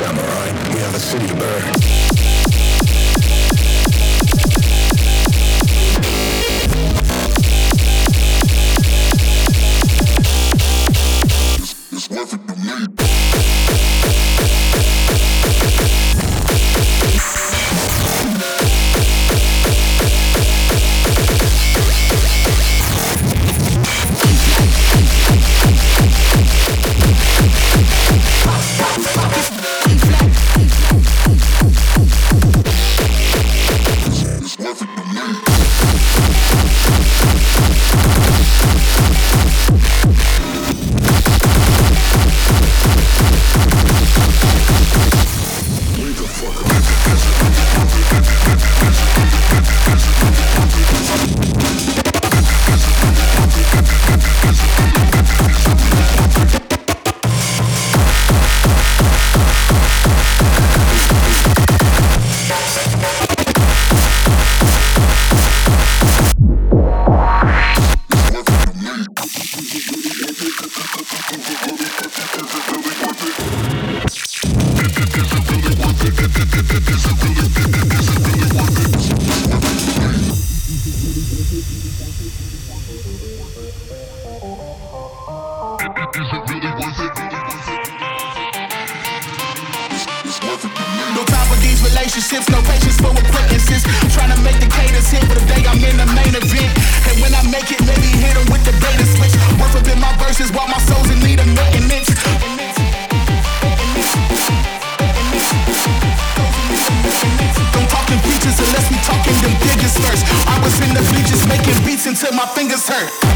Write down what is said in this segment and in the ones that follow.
samurai. We have a city to burn. Sure.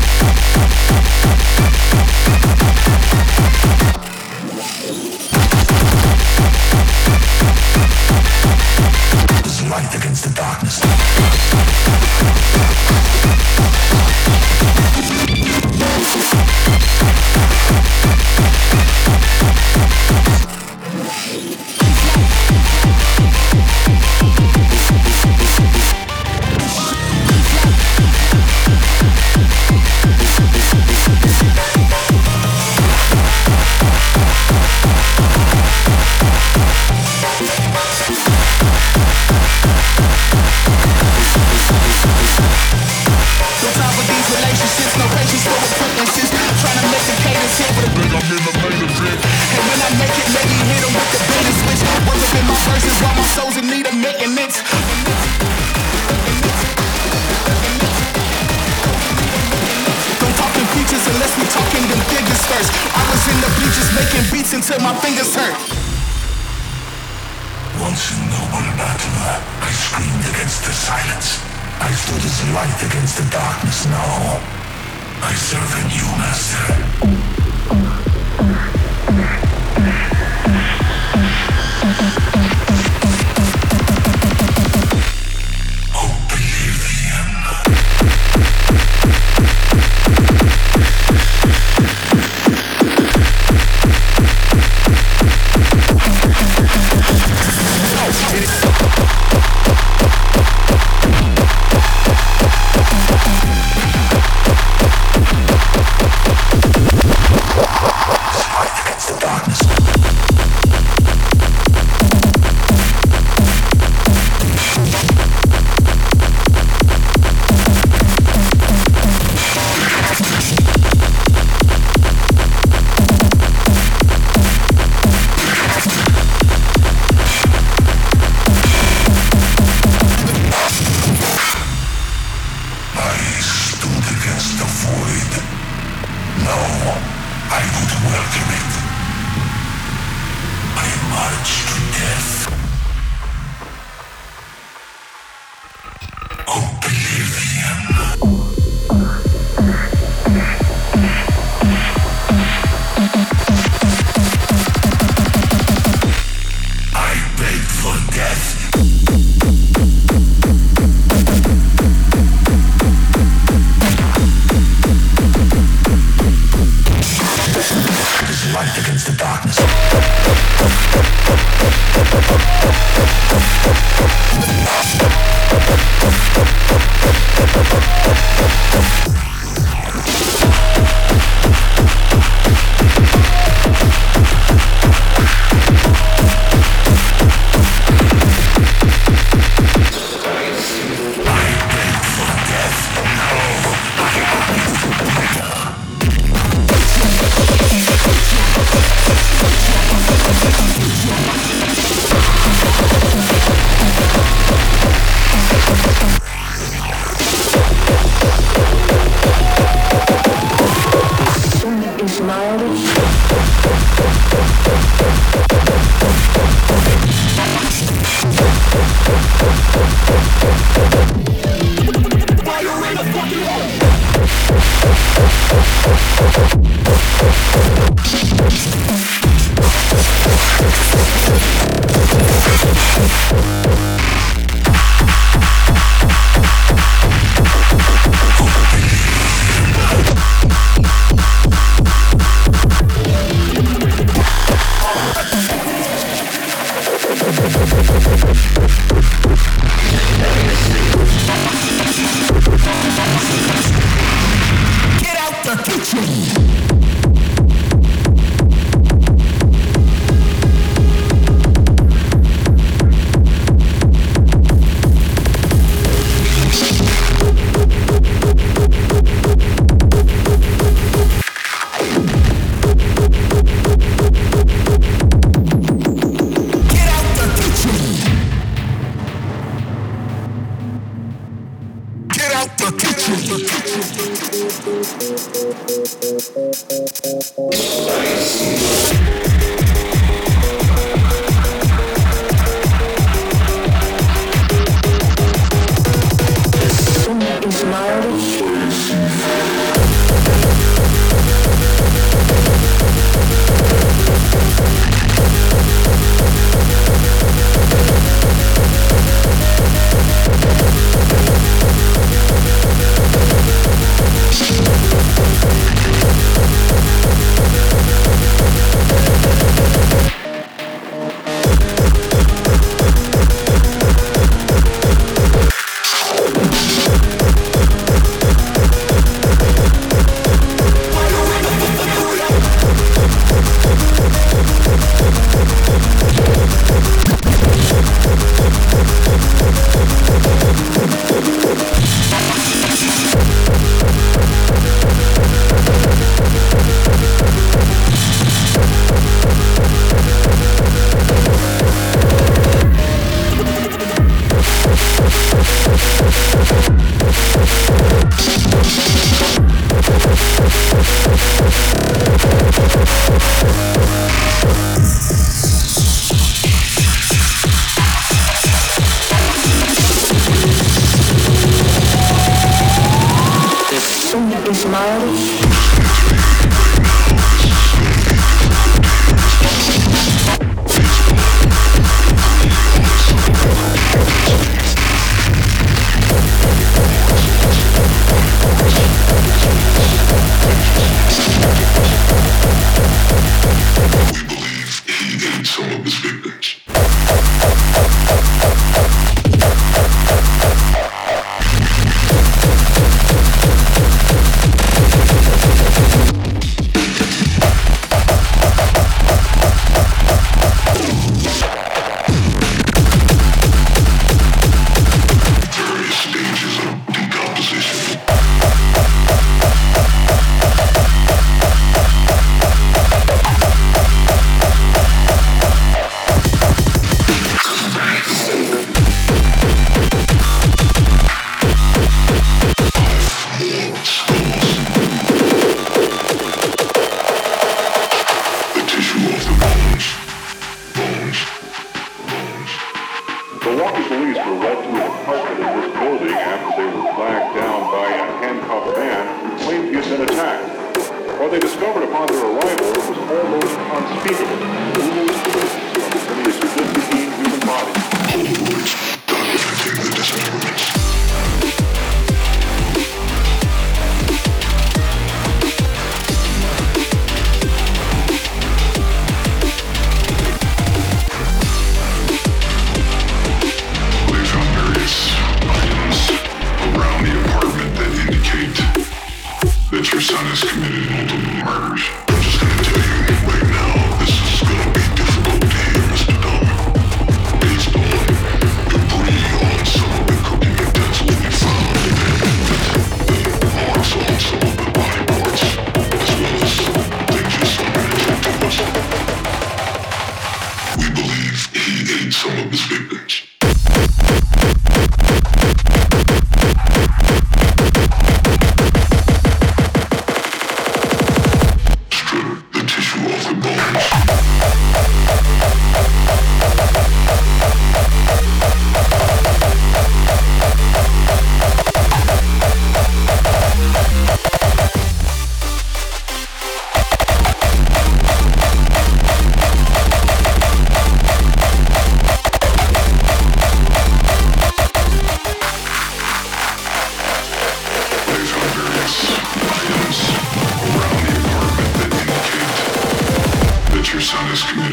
Son has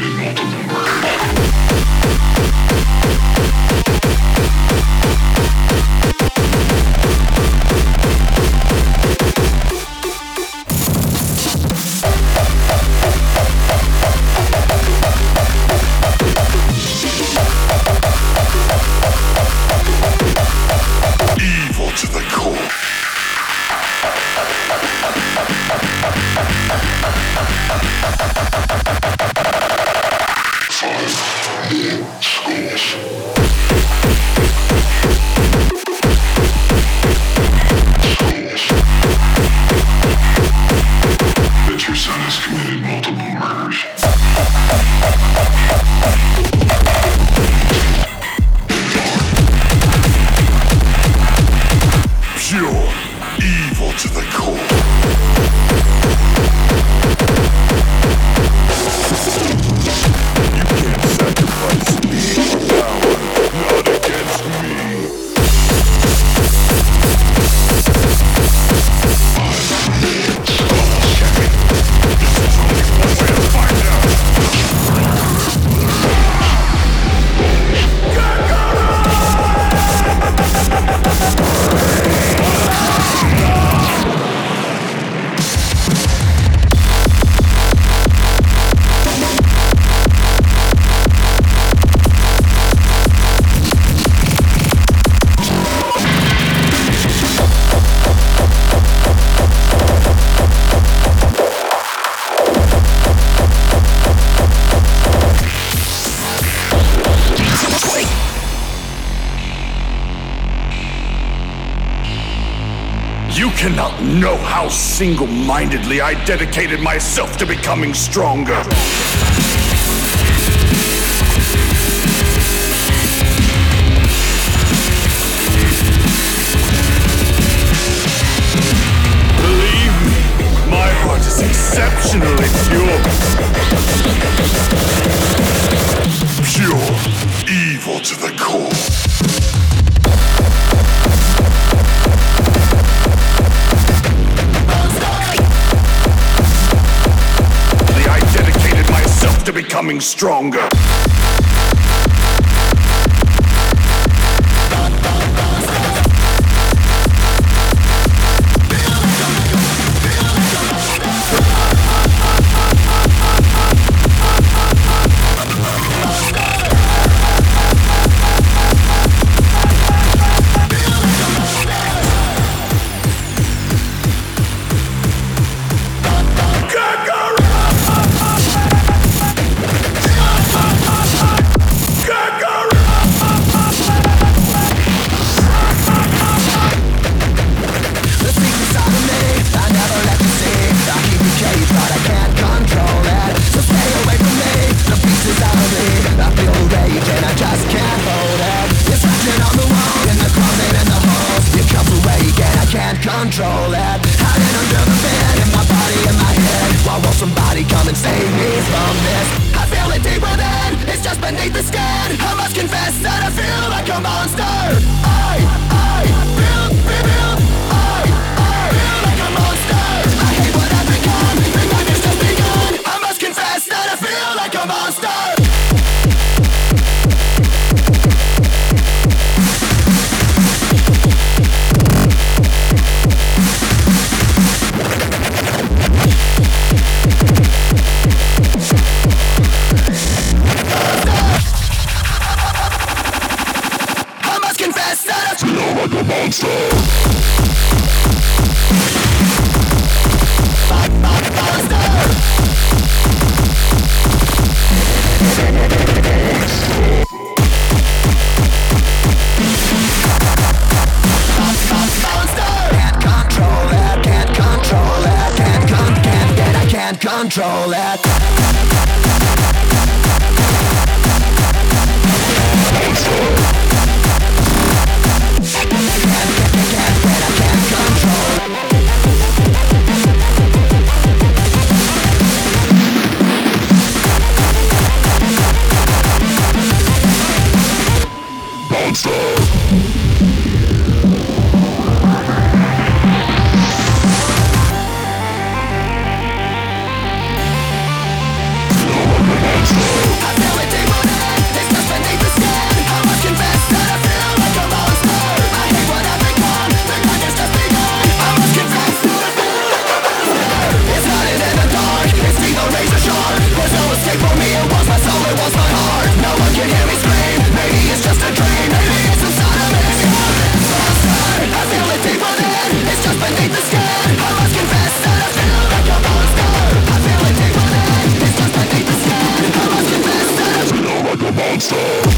single mindedly, I dedicated myself to becoming stronger. Becoming stronger. Monster.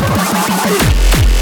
Ai.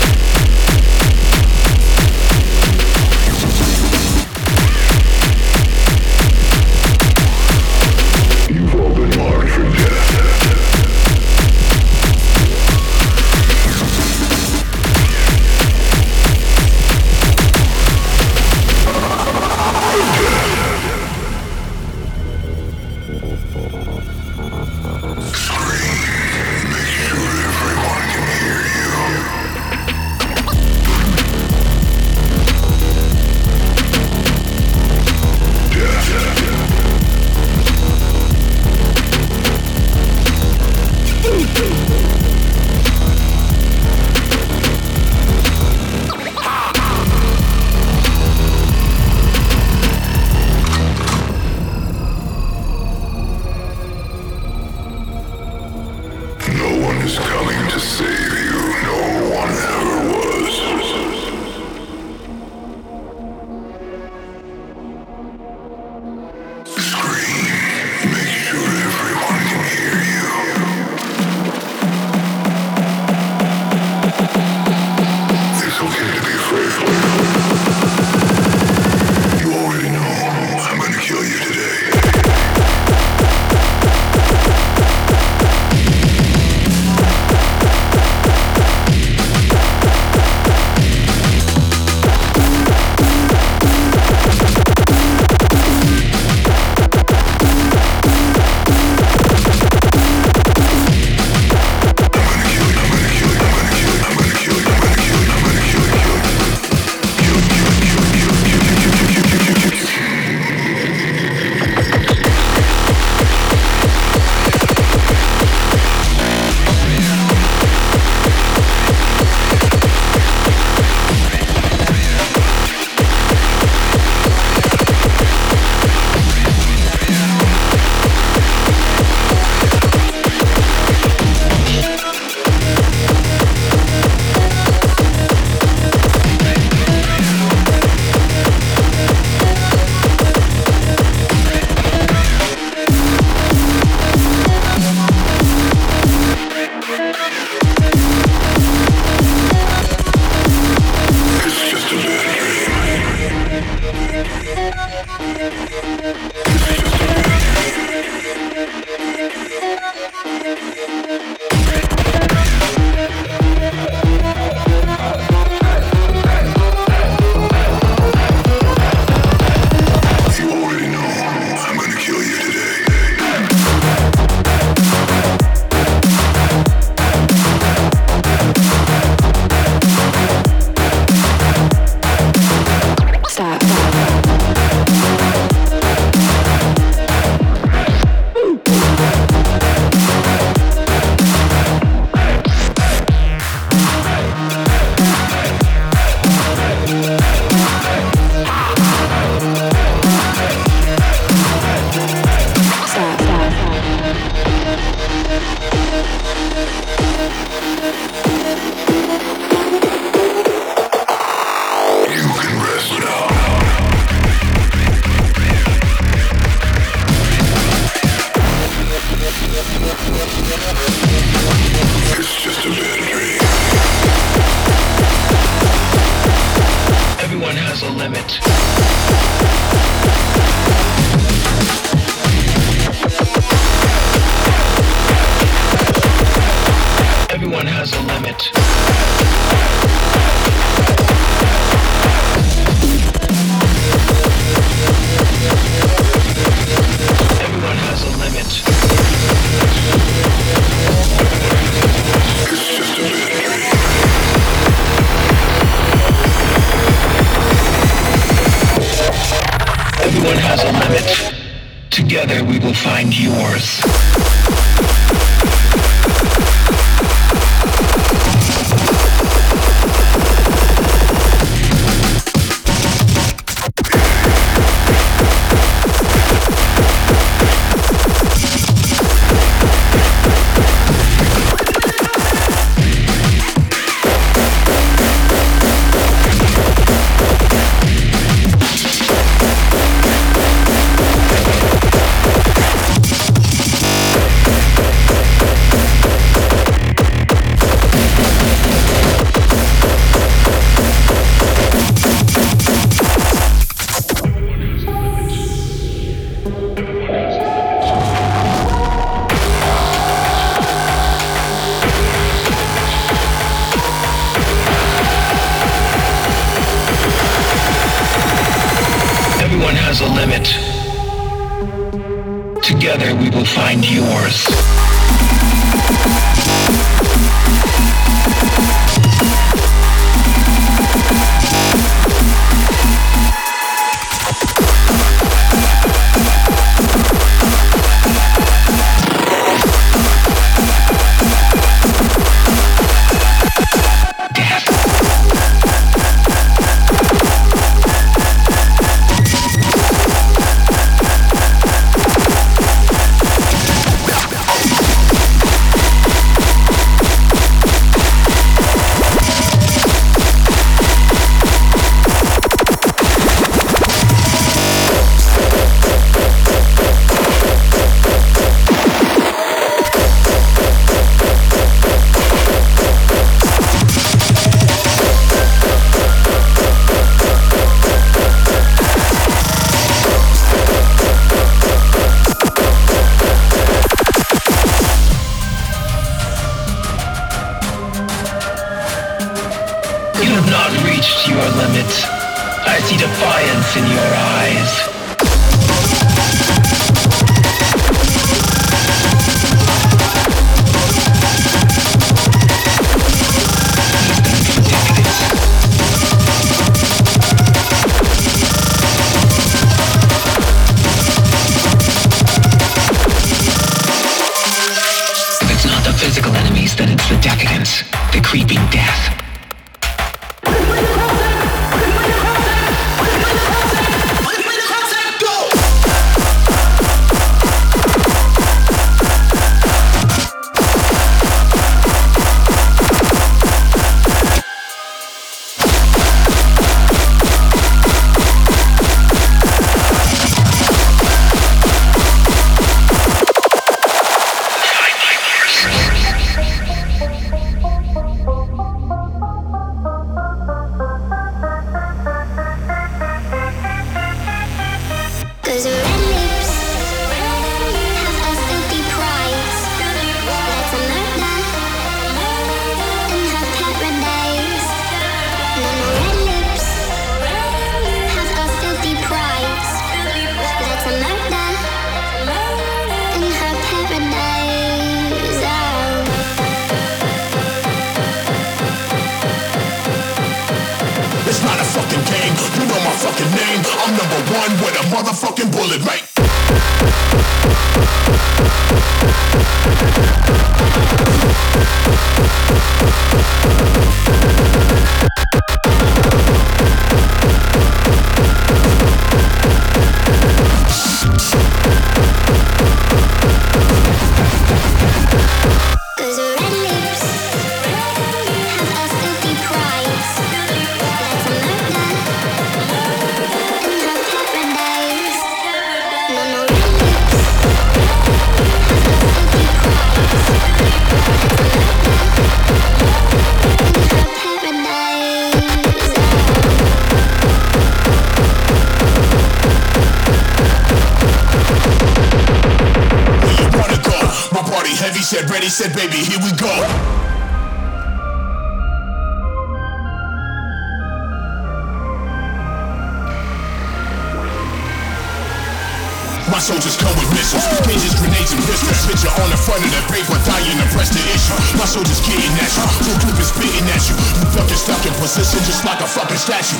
Fucking stuck position just like a fucking statue.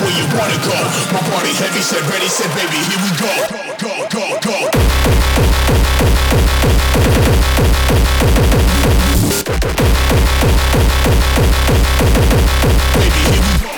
Where you wanna go? My party heavy, said ready, said baby, here we go. Go, go, go, go. Baby, here we go.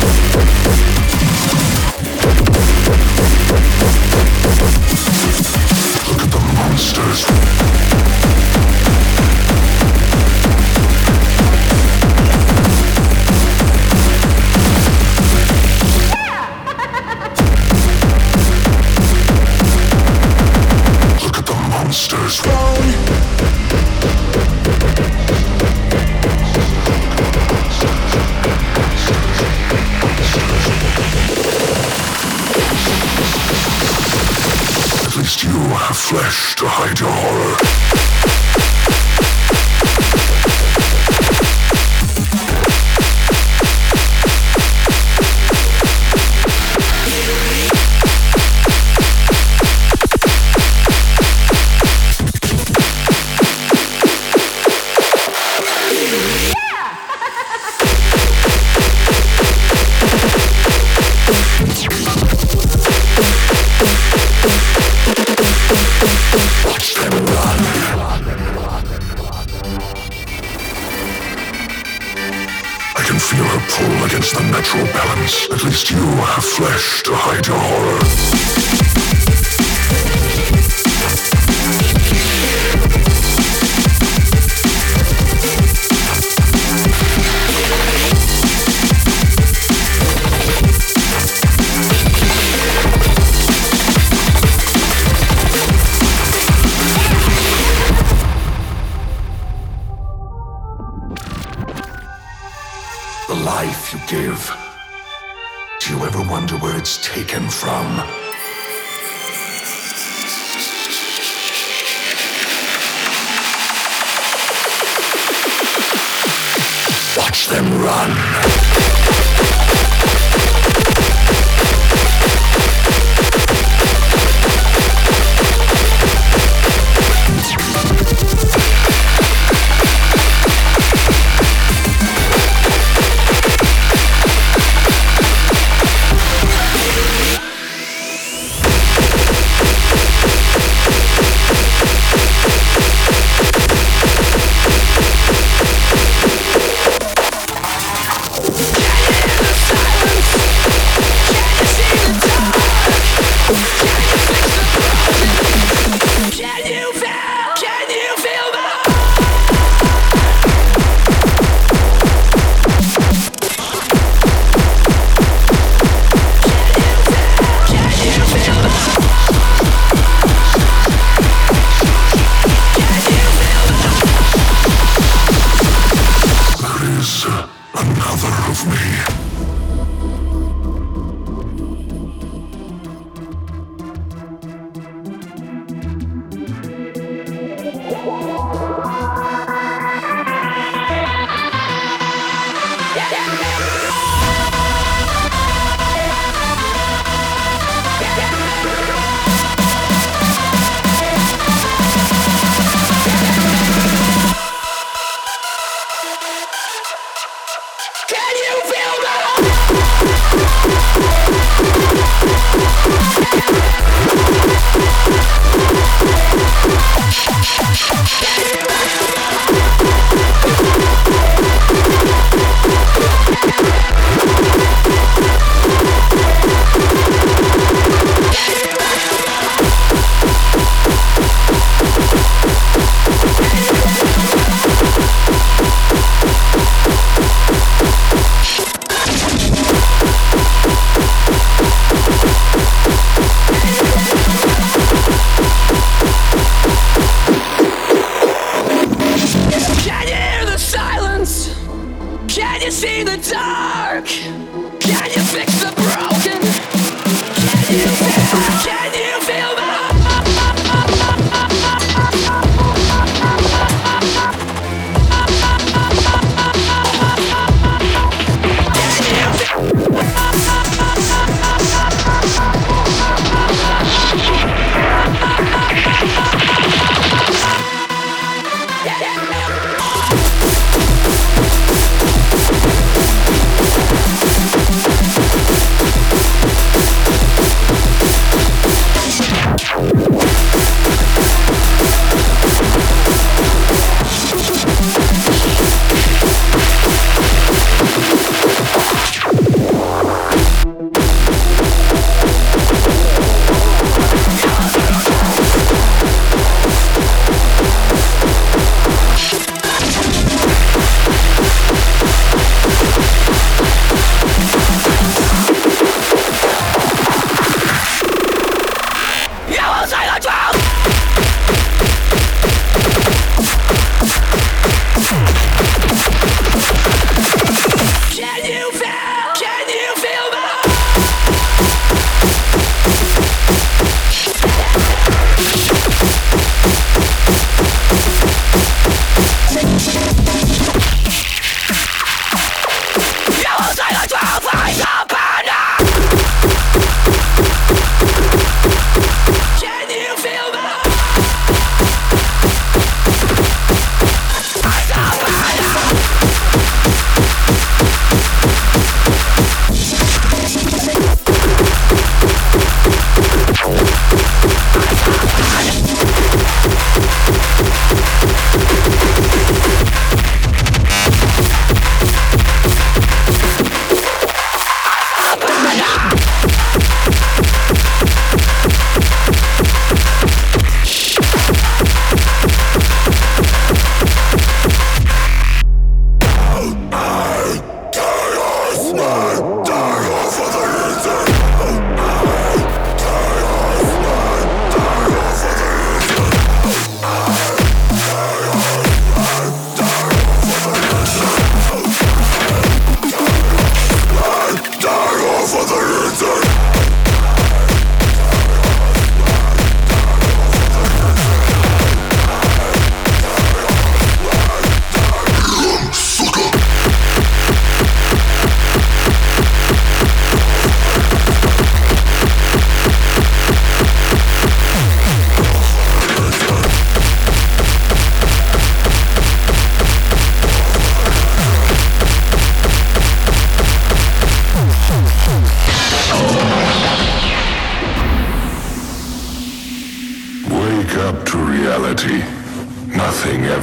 them run.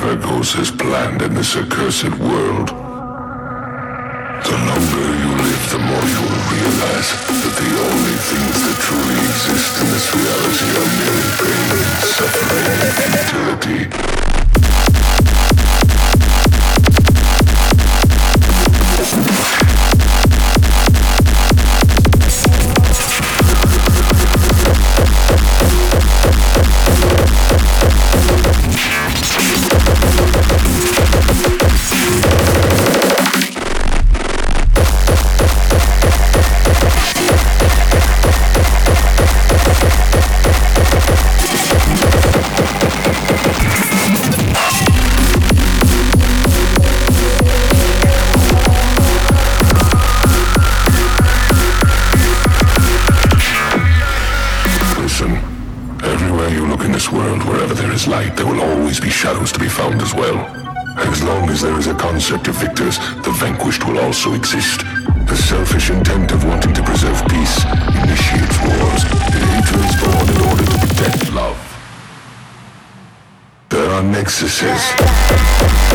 never goes as planned in this accursed world. The longer you live, the more you will realize that the only things that truly exist in this reality are merely pain, suffering, and futility. shadows to be found as well. As long as there is a concept of victors, the vanquished will also exist. The selfish intent of wanting to preserve peace initiates wars, and hatred is born in order to protect love. There are nexuses.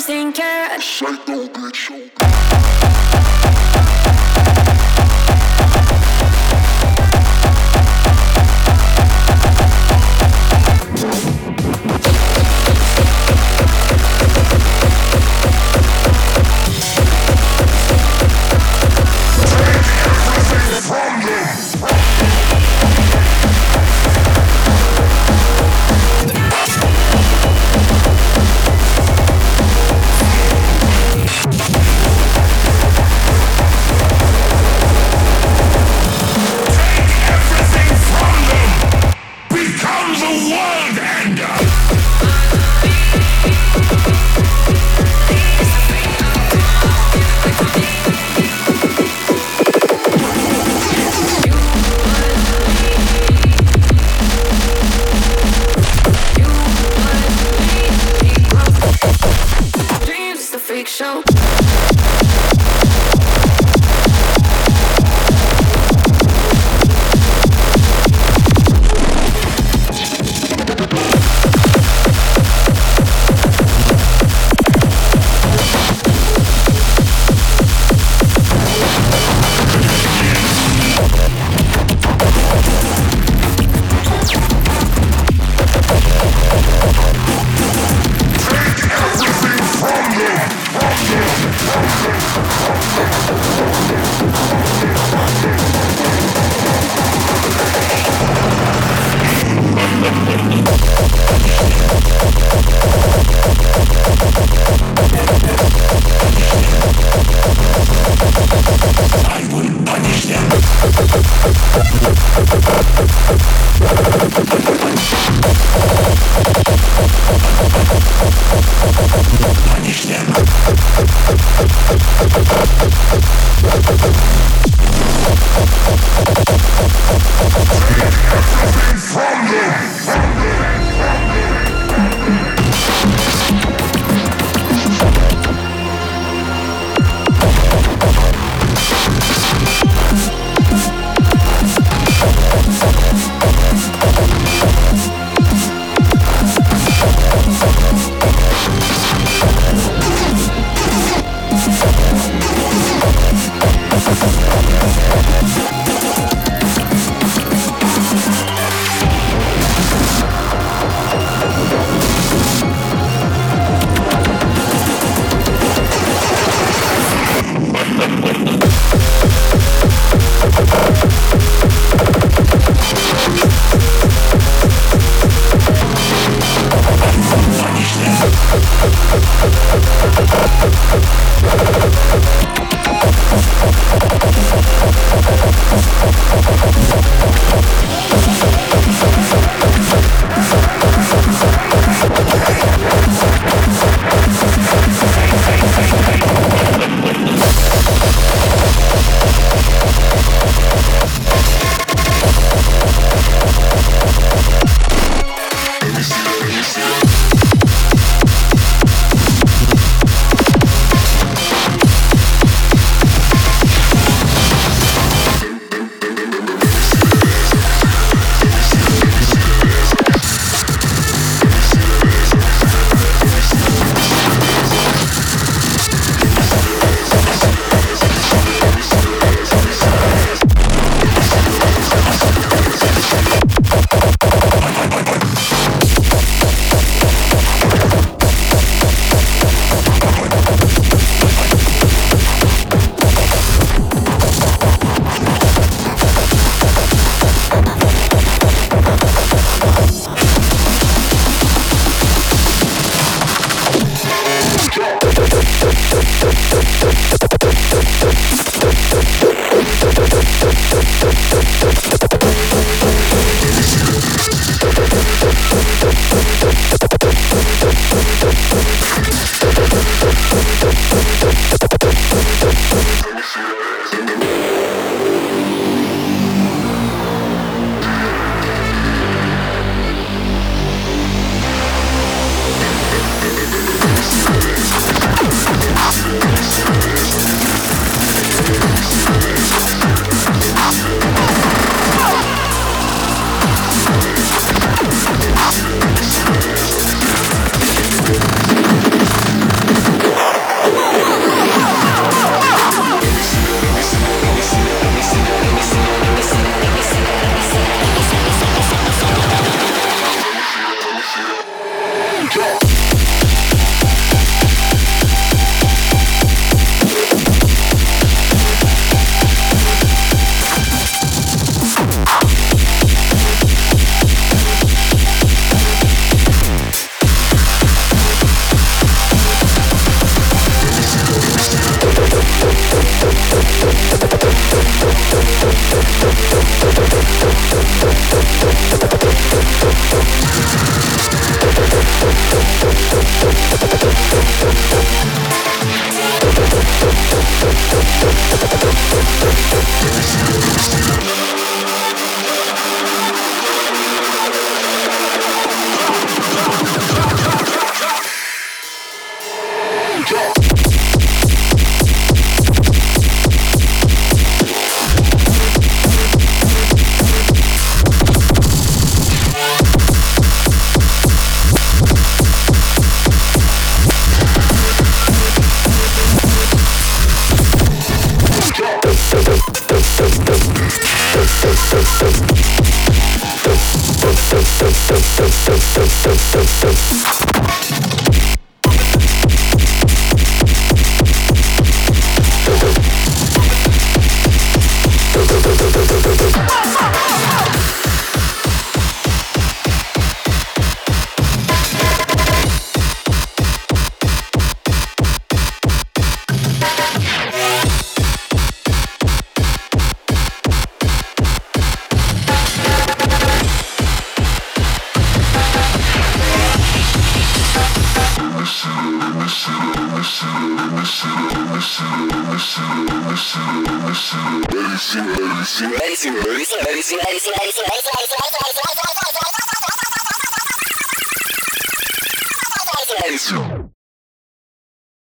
Think you're a Psycho bitch.